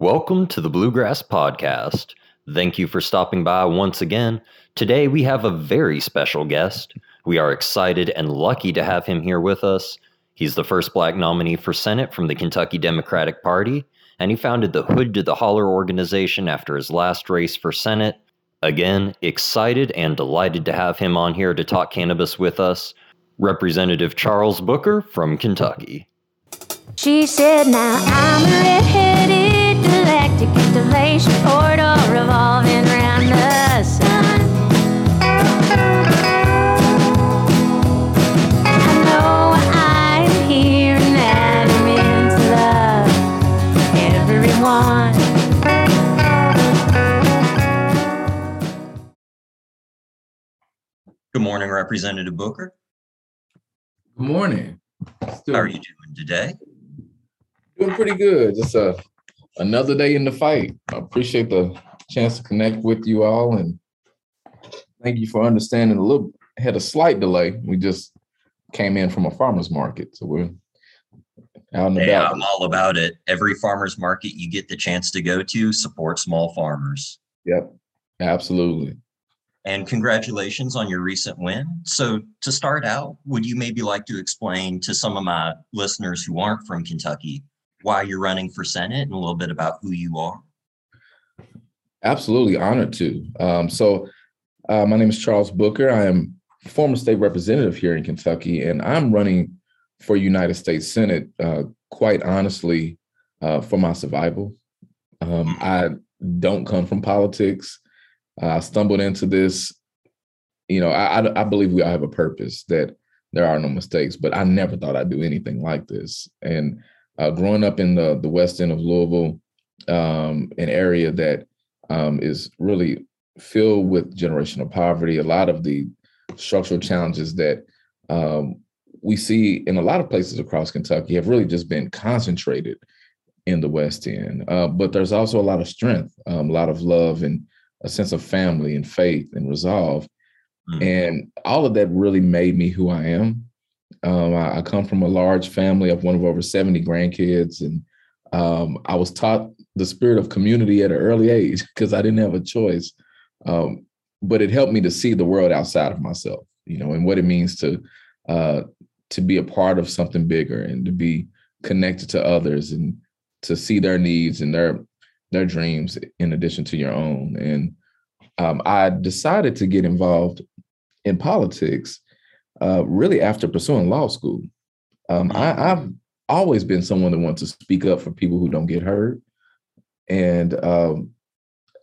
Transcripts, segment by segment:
Welcome to the Bluegrass Podcast. Thank you for stopping by once again. Today we have a very special guest. We are excited and lucky to have him here with us. He's the first black nominee for Senate from the Kentucky Democratic Party, and he founded the Hood to the Holler organization after his last race for Senate. Again, excited and delighted to have him on here to talk cannabis with us. Representative Charles Booker from Kentucky. She said, Now I'm a red-headed galactic installation portal revolving around the sun. I know I'm here and that I'm to love everyone. Good morning, Representative Booker. Good morning. Still How are you doing today? doing pretty good. Just a another day in the fight. I appreciate the chance to connect with you all and thank you for understanding a little had a slight delay. We just came in from a farmer's market. So we're out and Yeah, about. I'm all about it. Every farmer's market you get the chance to go to, support small farmers. Yep. Absolutely. And congratulations on your recent win. So, to start out, would you maybe like to explain to some of my listeners who aren't from Kentucky why you're running for Senate and a little bit about who you are? Absolutely honored to. Um, so, uh, my name is Charles Booker. I am former state representative here in Kentucky, and I'm running for United States Senate. Uh, quite honestly, uh, for my survival. Um, I don't come from politics. I stumbled into this. You know, I, I I believe we all have a purpose that there are no mistakes, but I never thought I'd do anything like this. And uh, growing up in the the west end of Louisville, um, an area that um, is really filled with generational poverty. A lot of the structural challenges that um, we see in a lot of places across Kentucky have really just been concentrated in the West End. Uh, but there's also a lot of strength, um, a lot of love, and a sense of family and faith and resolve. Mm. And all of that really made me who I am. Um, I, I come from a large family of one of over 70 grandkids, and um, I was taught the spirit of community at an early age because I didn't have a choice. Um, but it helped me to see the world outside of myself, you know, and what it means to uh, to be a part of something bigger and to be connected to others and to see their needs and their their dreams in addition to your own. And um, I decided to get involved in politics uh, really after pursuing law school. Um, I, I've always been someone that wants to speak up for people who don't get heard. And um,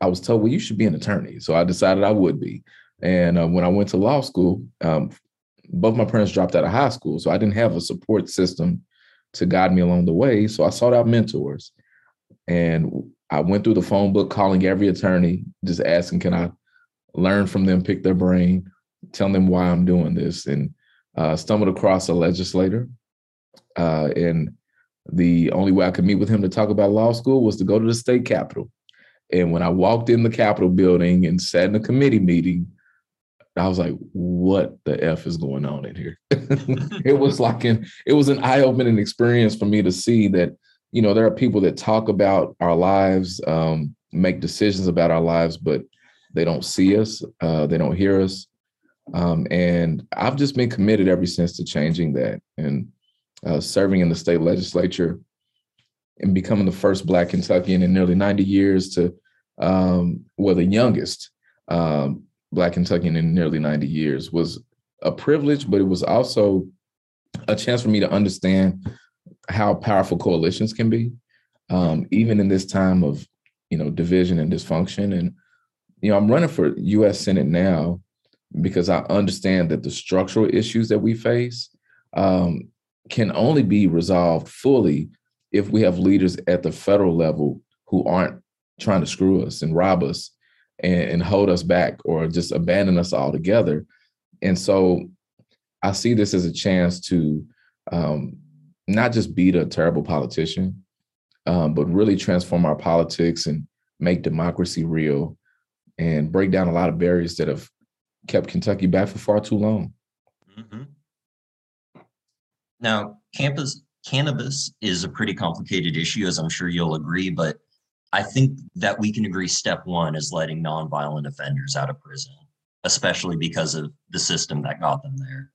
I was told, well, you should be an attorney. So I decided I would be. And uh, when I went to law school, um, both my parents dropped out of high school. So I didn't have a support system to guide me along the way. So I sought out mentors. And I went through the phone book calling every attorney, just asking, can I learn from them, pick their brain, tell them why I'm doing this, and uh, stumbled across a legislator. Uh, and the only way I could meet with him to talk about law school was to go to the state capitol. And when I walked in the Capitol building and sat in a committee meeting, I was like, what the F is going on in here? it was like an it was an eye-opening experience for me to see that, you know, there are people that talk about our lives, um, make decisions about our lives, but they don't see us, uh, they don't hear us. Um, and I've just been committed ever since to changing that and uh, serving in the state legislature and becoming the first Black Kentuckian in nearly 90 years to, um, well, the youngest um, Black Kentuckian in nearly 90 years was a privilege, but it was also a chance for me to understand how powerful coalitions can be, um, even in this time of, you know, division and dysfunction. And, you know, I'm running for U.S. Senate now because I understand that the structural issues that we face um, can only be resolved fully if we have leaders at the federal level who aren't trying to screw us and rob us and, and hold us back or just abandon us altogether. And so I see this as a chance to um, not just beat a terrible politician, um, but really transform our politics and make democracy real and break down a lot of barriers that have kept Kentucky back for far too long. Mhm. Now, campus cannabis is a pretty complicated issue, as I'm sure you'll agree, but I think that we can agree step one is letting nonviolent offenders out of prison, especially because of the system that got them there.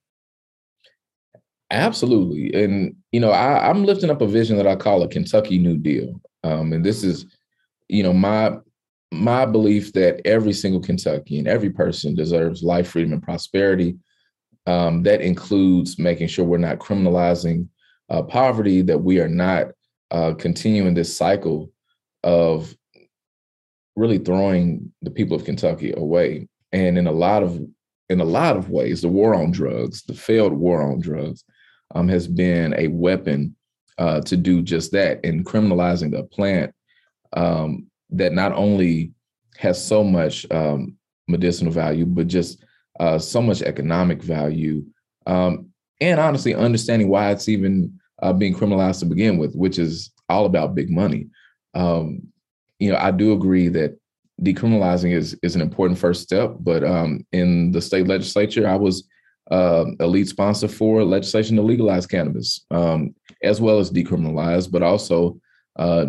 Absolutely. And, you know, I, am lifting up a vision that I call a Kentucky New Deal. Um, and this is, you know, my my belief that every single Kentuckian, every person deserves life, freedom, and prosperity. Um, that includes making sure we're not criminalizing uh, poverty, that we are not uh, continuing this cycle of really throwing the people of Kentucky away. And in a lot of in a lot of ways, the war on drugs, the failed war on drugs, um, has been a weapon uh, to do just that in criminalizing the plant um, that not only has so much um, medicinal value, but just uh, so much economic value. Um, and honestly, understanding why it's even uh, being criminalized to begin with, which is all about big money. Um, you know, I do agree that decriminalizing is is an important first step. But um, in the state legislature, I was uh, a lead sponsor for legislation to legalize cannabis, um, as well as decriminalize, but also uh,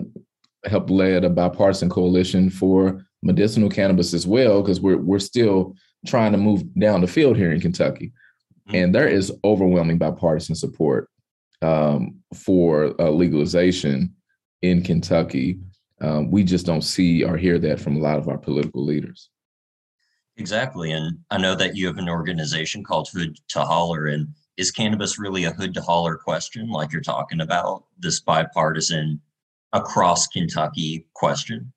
helped lead a bipartisan coalition for medicinal cannabis as well, because we're we're still trying to move down the field here in Kentucky, mm-hmm. and there is overwhelming bipartisan support um, for uh, legalization in Kentucky. Um, we just don't see or hear that from a lot of our political leaders. Exactly. And I know that you have an organization called Hood to Holler. And is cannabis really a hood to holler question, like you're talking about, this bipartisan across Kentucky question?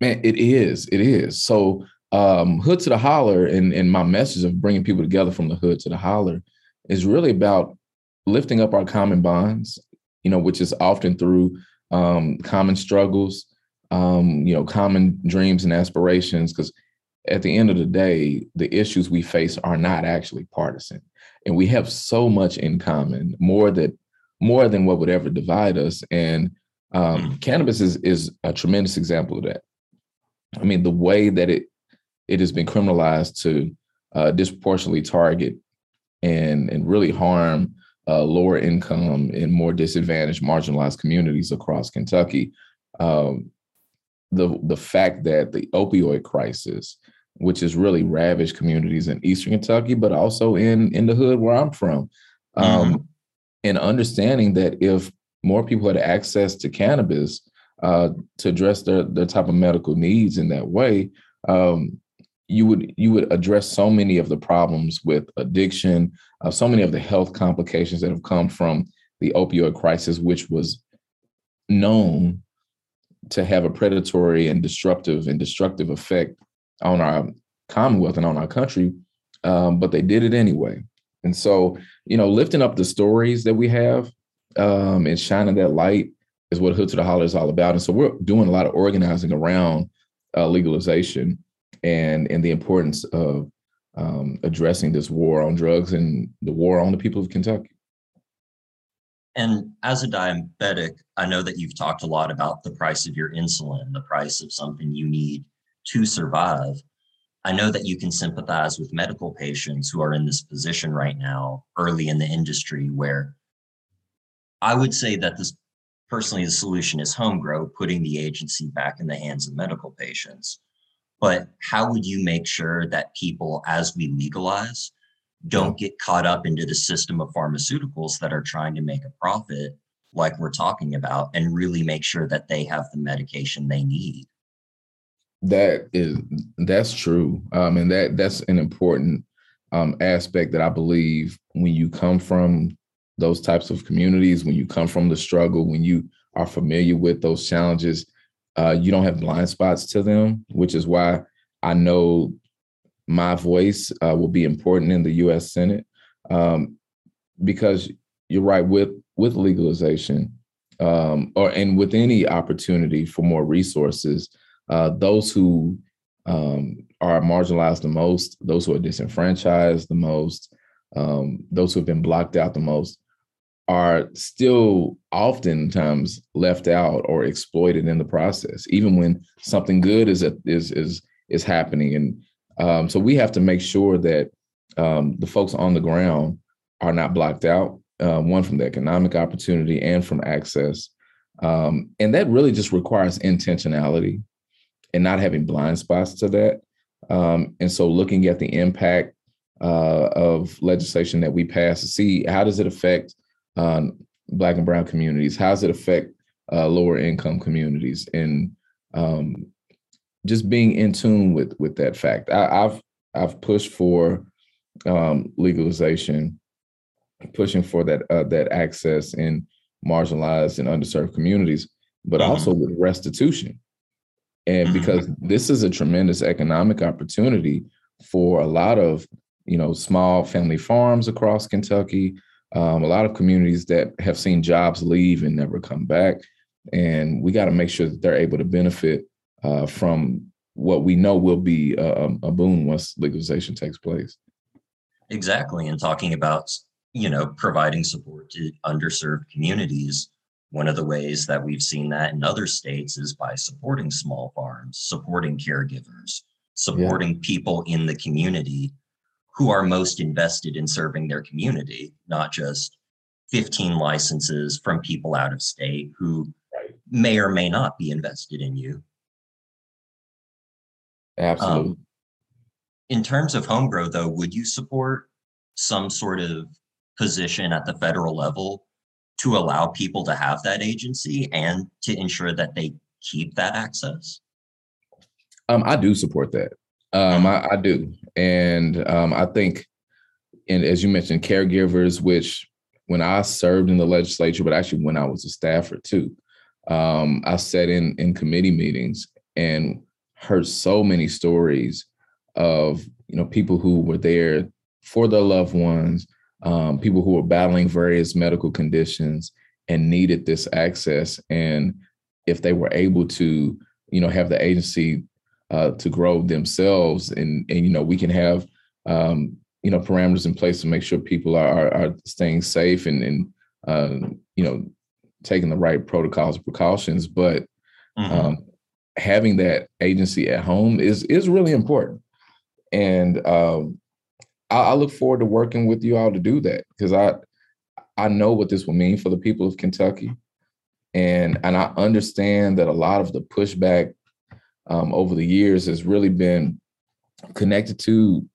Man, it is. It is. So, um, Hood to the Holler and, and my message of bringing people together from the hood to the holler is really about lifting up our common bonds, you know, which is often through um, common struggles, um, you know, common dreams and aspirations. Because at the end of the day, the issues we face are not actually partisan, and we have so much in common, more that more than what would ever divide us. And um, mm-hmm. cannabis is is a tremendous example of that. I mean, the way that it it has been criminalized to uh, disproportionately target and and really harm uh, lower income and more disadvantaged, marginalized communities across Kentucky. Um, the the fact that the opioid crisis, which has really ravaged communities in Eastern Kentucky, but also in in the hood where I'm from, um, mm-hmm. and understanding that if more people had access to cannabis uh, to address their their type of medical needs in that way, um, you would you would address so many of the problems with addiction, uh, so many of the health complications that have come from the opioid crisis, which was known to have a predatory and disruptive and destructive effect on our commonwealth and on our country, um, but they did it anyway. And so, you know, lifting up the stories that we have um, and shining that light is what Hood to the Holler is all about. And so we're doing a lot of organizing around uh, legalization and and the importance of um, addressing this war on drugs and the war on the people of Kentucky. And as a diabetic, I know that you've talked a lot about the price of your insulin, the price of something you need to survive. I know that you can sympathize with medical patients who are in this position right now, early in the industry, where I would say that this personally, the solution is home grow, putting the agency back in the hands of medical patients. But how would you make sure that people, as we legalize, don't get caught up into the system of pharmaceuticals that are trying to make a profit, like we're talking about, and really make sure that they have the medication they need? That is that's true, um, and that that's an important um, aspect that I believe when you come from those types of communities, when you come from the struggle, when you are familiar with those challenges, uh, you don't have blind spots to them, which is why I know my voice uh, will be important in the U.S. Senate um, because you're right with with legalization um, or and with any opportunity for more resources, uh, those who um, are marginalized the most, those who are disenfranchised the most, um, those who have been blocked out the most, are still oftentimes left out or exploited in the process, even when something good is is is is happening. And um, so we have to make sure that um, the folks on the ground are not blocked out. Uh, one from the economic opportunity and from access. Um, and that really just requires intentionality and not having blind spots to that. Um, and so looking at the impact uh, of legislation that we pass to see how does it affect um, Black and Brown communities? How does it affect uh, lower income communities? And um, just being in tune with with that fact. I, have I've pushed for um, legalization, pushing for that uh, that access in marginalized and underserved communities, but mm-hmm. also with restitution. And mm-hmm. because this is a tremendous economic opportunity for a lot of you know small family farms across Kentucky, um, a lot of communities that have seen jobs leave and never come back, and we got to make sure that they're able to benefit uh, from what we know will be a, a boon once legalization takes place. Exactly, and talking about you know providing support to underserved communities one of the ways that we've seen that in other states is by supporting small farms, supporting caregivers, supporting yeah. people in the community who are most invested in serving their community, not just 15 licenses from people out of state who may or may not be invested in you. Absolutely. Um, in terms of home grow, though, would you support some sort of position at the federal level to allow people to have that agency and to ensure that they keep that access? Um, I do support that. Um, I, I, do, and um, I think, and as you mentioned, caregivers, which when I served in the legislature, but actually when I was a staffer too, um, I sat in in committee meetings and heard so many stories of you know people who were there for their loved ones, um, people who were battling various medical conditions and needed this access. And if they were able to, you know, have the agency uh, to grow themselves, and and you know, we can have um, you know parameters in place to make sure people are are, staying safe and and uh, you know taking the right protocols precautions. But mm-hmm. um, having that agency at home is is really important. And um, I, I look forward to working with you all to do that because I I know what this will mean for the people of Kentucky, and and I understand that a lot of the pushback um, over the years has really been connected to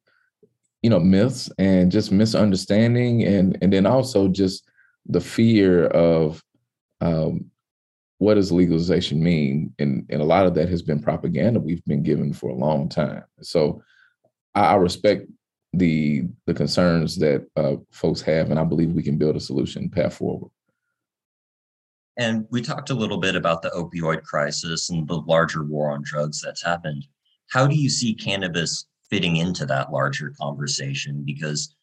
you know myths and just misunderstanding and and then also just the fear of um, what does legalization mean and and a lot of that has been propaganda we've been given for a long time so i, I respect the the concerns that uh, folks have, and I believe we can build a solution path forward. And we talked a little bit about the opioid crisis and the larger war on drugs that's happened. How do you see cannabis fitting into that larger conversation? Because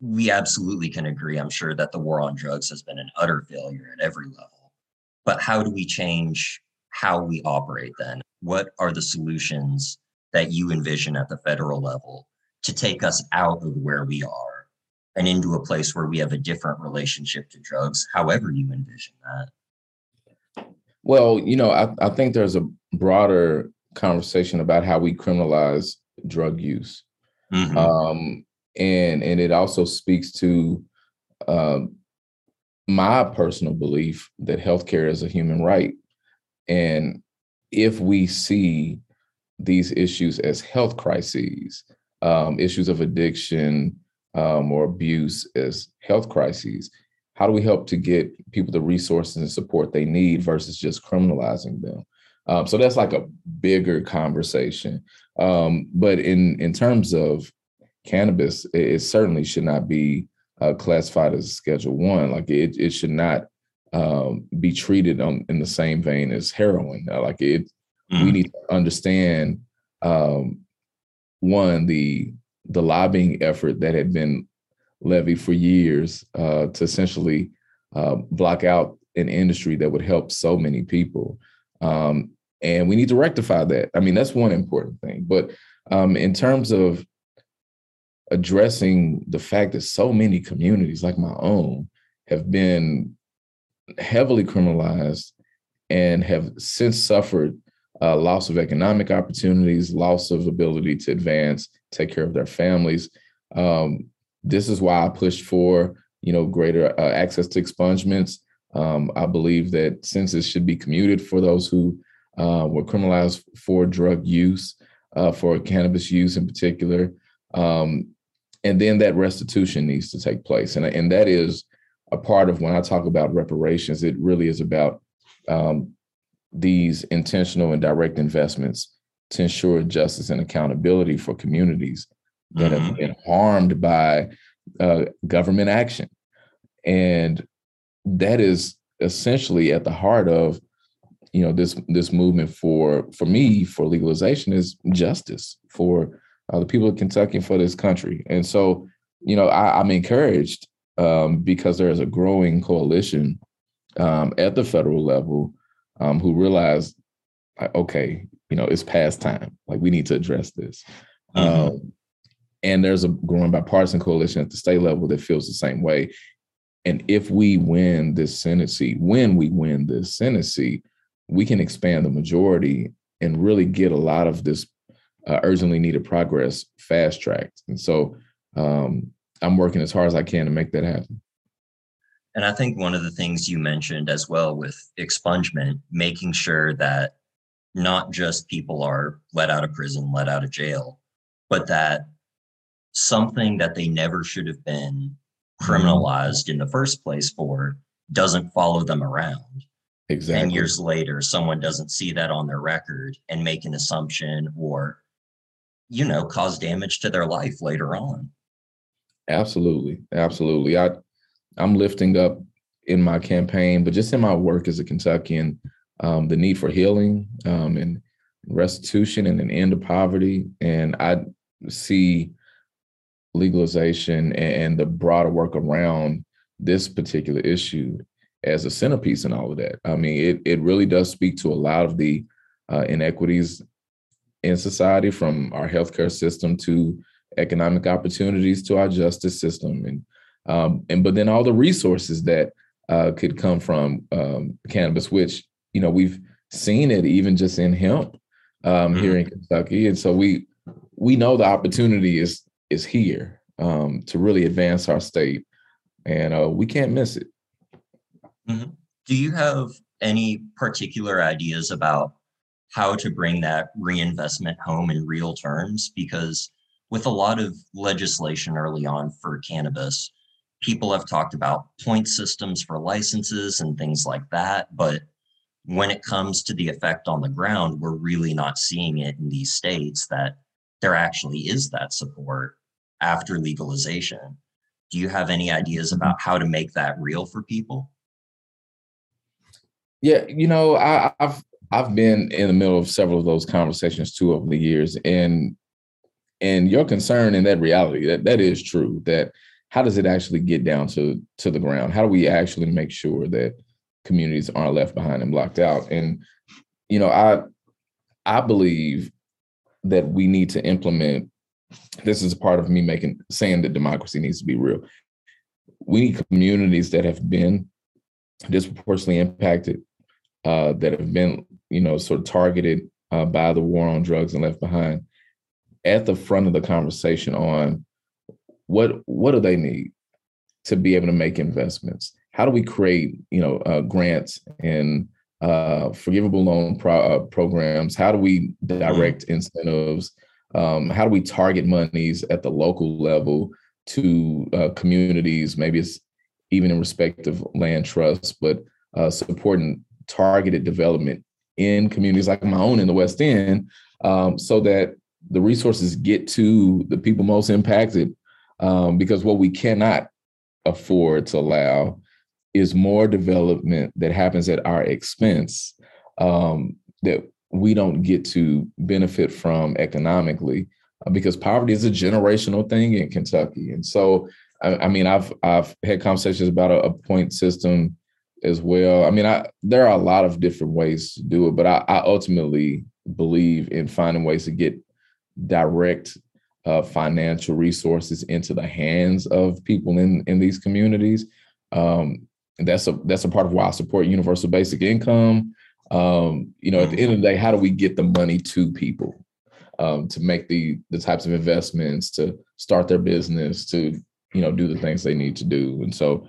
we absolutely can agree, I'm sure, that the war on drugs has been an utter failure at every level. But how do we change how we operate then? What are the solutions that you envision at the federal level to take us out of where we are and into a place where we have a different relationship to drugs, however you envision that? Well, you know, I, I think there's a broader conversation about how we criminalize drug use. Mm-hmm. Um, and and it also speaks to uh, my personal belief that healthcare is a human right. And if we see these issues as health crises, um, issues of addiction um, or abuse as health crises, how do we help to get people the resources and support they need versus just criminalizing them? Um, so that's like a bigger conversation. Um, but in in terms of cannabis, it, it certainly should not be uh, classified as Schedule One. Like it, it should not um, be treated on in the same vein as heroin. Uh, like it, mm. we need to understand um, one the the lobbying effort that had been levied for years uh, to essentially uh, block out an industry that would help so many people. Um, and we need to rectify that. I mean, that's one important thing. But um, in terms of addressing the fact that so many communities, like my own, have been heavily criminalized and have since suffered uh, loss of economic opportunities, loss of ability to advance, take care of their families. Um, this is why I pushed for you know greater uh, access to expungements, Um, I believe that sentences should be commuted for those who uh, were criminalized for drug use, uh, for cannabis use in particular. Um, and then that restitution needs to take place. And, and that is a part of when I talk about reparations, it really is about um, these intentional and direct investments to ensure justice and accountability for communities that mm-hmm. have been harmed by uh, government action. And that is essentially at the heart of you know this this movement for for me for legalization is justice for uh, the people of Kentucky and for this country. And so, you know, I, am encouraged um, because there is a growing coalition um, at the federal level um, who realize, okay, you know, it's past time. Like we need to address this. Mm-hmm. And there's a growing bipartisan coalition at the state level that feels the same way. And if we win this Senate seat, when we win this Senate seat, we can expand the majority and really get a lot of this uh, urgently needed progress fast tracked. And so um, I'm working as hard as I can to make that happen. And I think one of the things you mentioned as well with expungement, making sure that not just people are let out of prison, let out of jail, but that something that they never should have been criminalized in the first place for doesn't follow them around. Exactly. And years later, someone doesn't see that on their record and make an assumption or, you know, cause damage to their life later on. Absolutely. Absolutely. I I'm lifting up in my campaign, but just in my work as a Kentuckian, um, the need for healing um, and restitution and an end to poverty. And I see legalization and the broader work around this particular issue as a centerpiece in all of that. I mean, it it really does speak to a lot of the uh, inequities in society, from our healthcare system to economic opportunities to our justice system, and um, and but then all the resources that uh, could come from um, cannabis, which you know we've seen it even just in hemp um, mm-hmm. here in Kentucky, and so we we know the opportunity is is here um, to really advance our state, and uh, we can't miss it. Mm-hmm. Do you have any particular ideas about how to bring that reinvestment home in real terms? Because with a lot of legislation early on for cannabis, people have talked about point systems for licenses and things like that. But when it comes to the effect on the ground, we're really not seeing it in these states that there actually is that support after legalization. Do you have any ideas mm-hmm. about how to make that real for people? Yeah, you know, I, I've I've been in the middle of several of those conversations too over the years, and and your concern in that reality that that is true. That how does it actually get down to to the ground? How do we actually make sure that communities aren't left behind and blocked out? And you know, I I believe that we need to implement. This is part of me making saying that democracy needs to be real. We need communities that have been disproportionately impacted, uh, that have been, you know, sort of targeted uh, by the war on drugs and left behind, at the front of the conversation on what what do they need to be able to make investments? How do we create, you know, uh, grants and uh, forgivable loan pro- uh, programs? How do we direct mm-hmm. incentives? Um, how do we target monies at the local level to uh, communities? Maybe it's even in respect of land trusts, but uh, supporting targeted development in communities like my own in the West End, um, so that the resources get to the people most impacted. Um, because what we cannot afford to allow is more development that happens at our expense um, that we don't get to benefit from economically uh, because poverty is a generational thing in Kentucky. And so I, I mean, I've I've had conversations about a, a, point system as well. I mean, I there are a lot of different ways to do it, but I, I ultimately believe in finding ways to get direct uh, financial resources into the hands of people in in these communities. Um, that's a that's a part of why I support universal basic income. Um, you know, at the end of the day, how do we get the money to people um, to make the the types of investments, to start their business, to you know do the things they need to do and so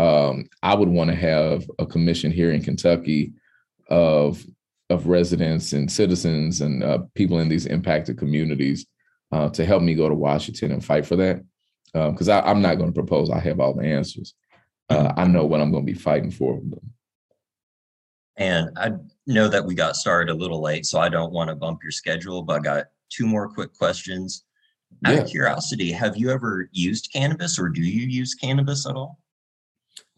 um, I would want to have a commission here in Kentucky of of residents and citizens and uh, people in these impacted communities uh, to help me go to Washington and fight for that. Because um, I'm not going to propose I have all the answers. Uh, I know what I'm going to be fighting for. And I know that we got started a little late, so I don't want to bump your schedule, but I got two more quick questions. Out yeah. of curiosity, have you ever used cannabis or do you use cannabis at all?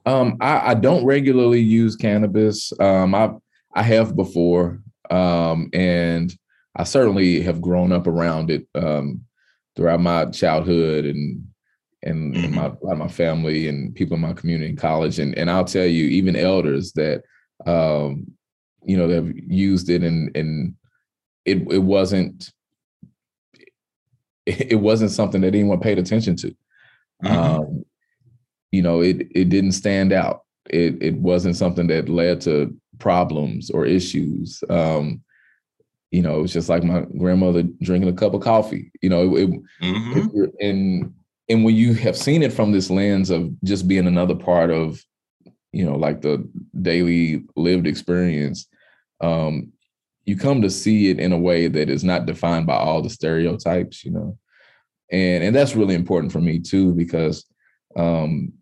Um, I, I, don't regularly use cannabis. Um, I I have before, um, and I certainly have grown up around it um, throughout my childhood and and, mm-hmm. my my family and people in my community in college. And and I'll tell you, even elders that um, you know they've used it and and it it wasn't it wasn't something that anyone paid attention to. Mm-hmm. Um, you know, it it didn't stand out. It it wasn't something that led to problems or issues. Um, you know, it was just like my grandmother drinking a cup of coffee. You know, it, mm-hmm. it, and and when you have seen it from this lens of just being another part of, you know, like the daily lived experience, um, you come to see it in a way that is not defined by all the stereotypes. You know, and and that's really important for me too because um,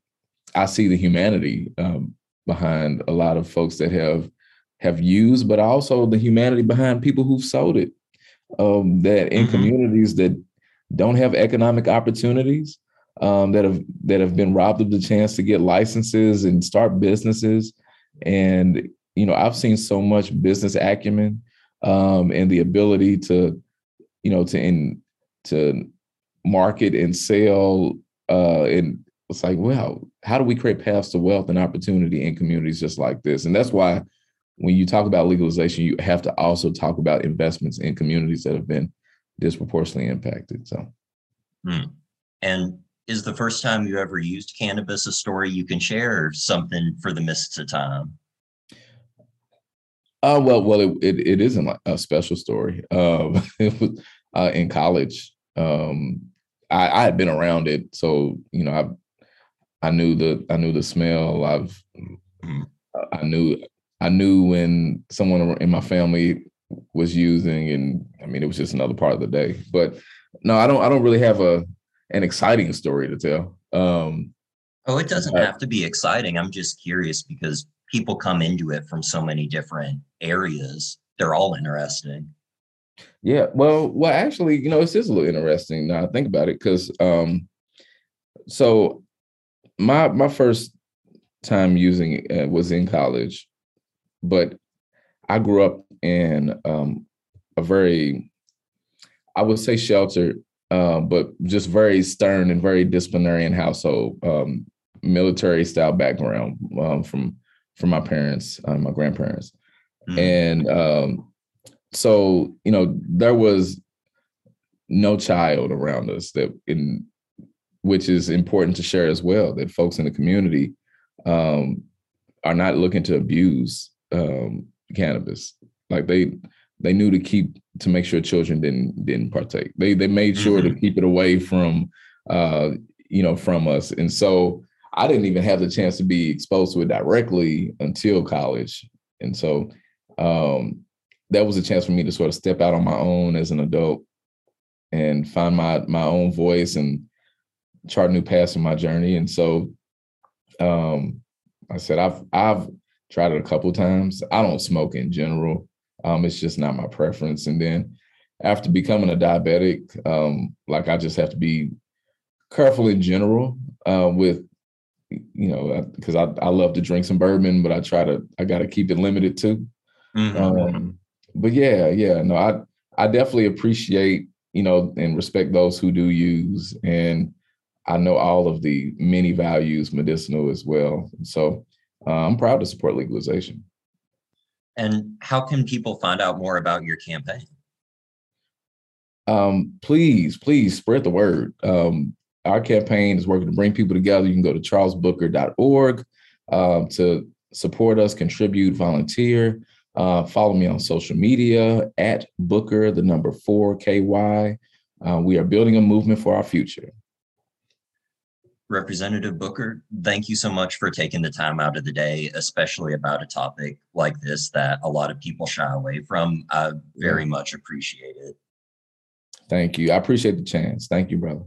I see the humanity um, behind a lot of folks that have have used, but also the humanity behind people who've sold it. Um, that in mm-hmm. communities that don't have economic opportunities, um, that have that have been robbed of the chance to get licenses and start businesses, and you know I've seen so much business acumen um, and the ability to, you know, to in to market and sell uh, and it's like, well, how do we create paths to wealth and opportunity in communities just like this? And that's why when you talk about legalization, you have to also talk about investments in communities that have been disproportionately impacted. So, hmm. and is the first time you ever used cannabis a story you can share, or something for the mists of time? Uh, well, well, it, it, it isn't a special story. Um, it was uh, in college. Um, I, I had been around it, so you know, I I knew the I knew the smell. I've mm-hmm. I knew I knew when someone in my family was using, and I mean it was just another part of the day. But no, I don't I don't really have a an exciting story to tell. Um, oh, it doesn't I, have to be exciting. I'm just curious because people come into it from so many different areas. They're all interesting. Yeah, well, well, actually, you know, it's just a little interesting now I think about it because, um, so my my first time using it was in college, but I grew up in um, a very, I would say sheltered, uh, but just very stern and very disciplinarian household, um, military style background um, from from my parents, uh, my grandparents, mm-hmm. and um, so you know there was no child around us that in which is important to share as well that folks in the community um, are not looking to abuse um, cannabis like they they knew to keep to make sure children didn't didn't partake they they made sure mm-hmm. to keep it away from uh, you know from us and so i didn't even have the chance to be exposed to it directly until college and so um, that was a chance for me to sort of step out on my own as an adult and find my my own voice and chart new paths in my journey. And so um, I said I've I've tried it a couple times. I don't smoke in general. Um, it's just not my preference. And then after becoming a diabetic, um, like I just have to be careful in general uh, with you know because I, I love to drink some bourbon, but I try to I got to keep it limited too. Mm-hmm. Um, but yeah, yeah, no, I I definitely appreciate you know and respect those who do use and I know all of the many values medicinal as well. So uh, I'm proud to support legalization. And how can people find out more about your campaign? Um, please, please spread the word. Um, our campaign is working to bring people together. You can go to charlesbooker.org uh, to support us, contribute, volunteer. Uh, follow me on social media at Booker, the number four KY. Uh, we are building a movement for our future. Representative Booker, thank you so much for taking the time out of the day, especially about a topic like this that a lot of people shy away from. I very much appreciate it. Thank you. I appreciate the chance. Thank you, brother.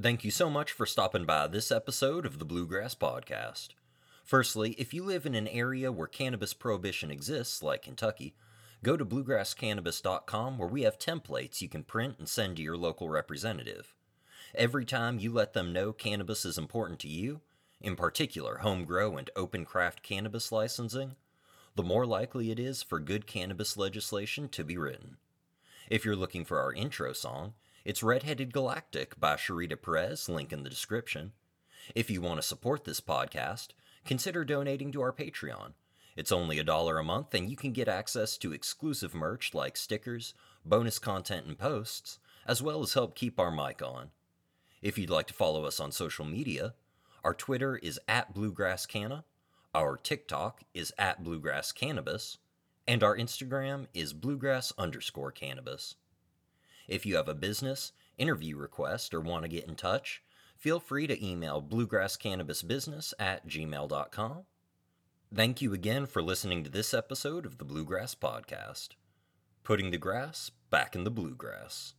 Thank you so much for stopping by this episode of the Bluegrass Podcast. Firstly, if you live in an area where cannabis prohibition exists, like Kentucky, go to bluegrasscannabis.com where we have templates you can print and send to your local representative. Every time you let them know cannabis is important to you, in particular home grow and open craft cannabis licensing, the more likely it is for good cannabis legislation to be written. If you're looking for our intro song, it's Redheaded Galactic by Sharita Perez, link in the description. If you want to support this podcast, consider donating to our Patreon. It's only a dollar a month, and you can get access to exclusive merch like stickers, bonus content, and posts, as well as help keep our mic on. If you'd like to follow us on social media, our Twitter is at Bluegrass Canna, our TikTok is at Bluegrass Cannabis, and our Instagram is Bluegrass underscore cannabis. If you have a business, interview request, or want to get in touch, feel free to email bluegrasscannabisbusiness at gmail.com. Thank you again for listening to this episode of the Bluegrass Podcast, putting the grass back in the bluegrass.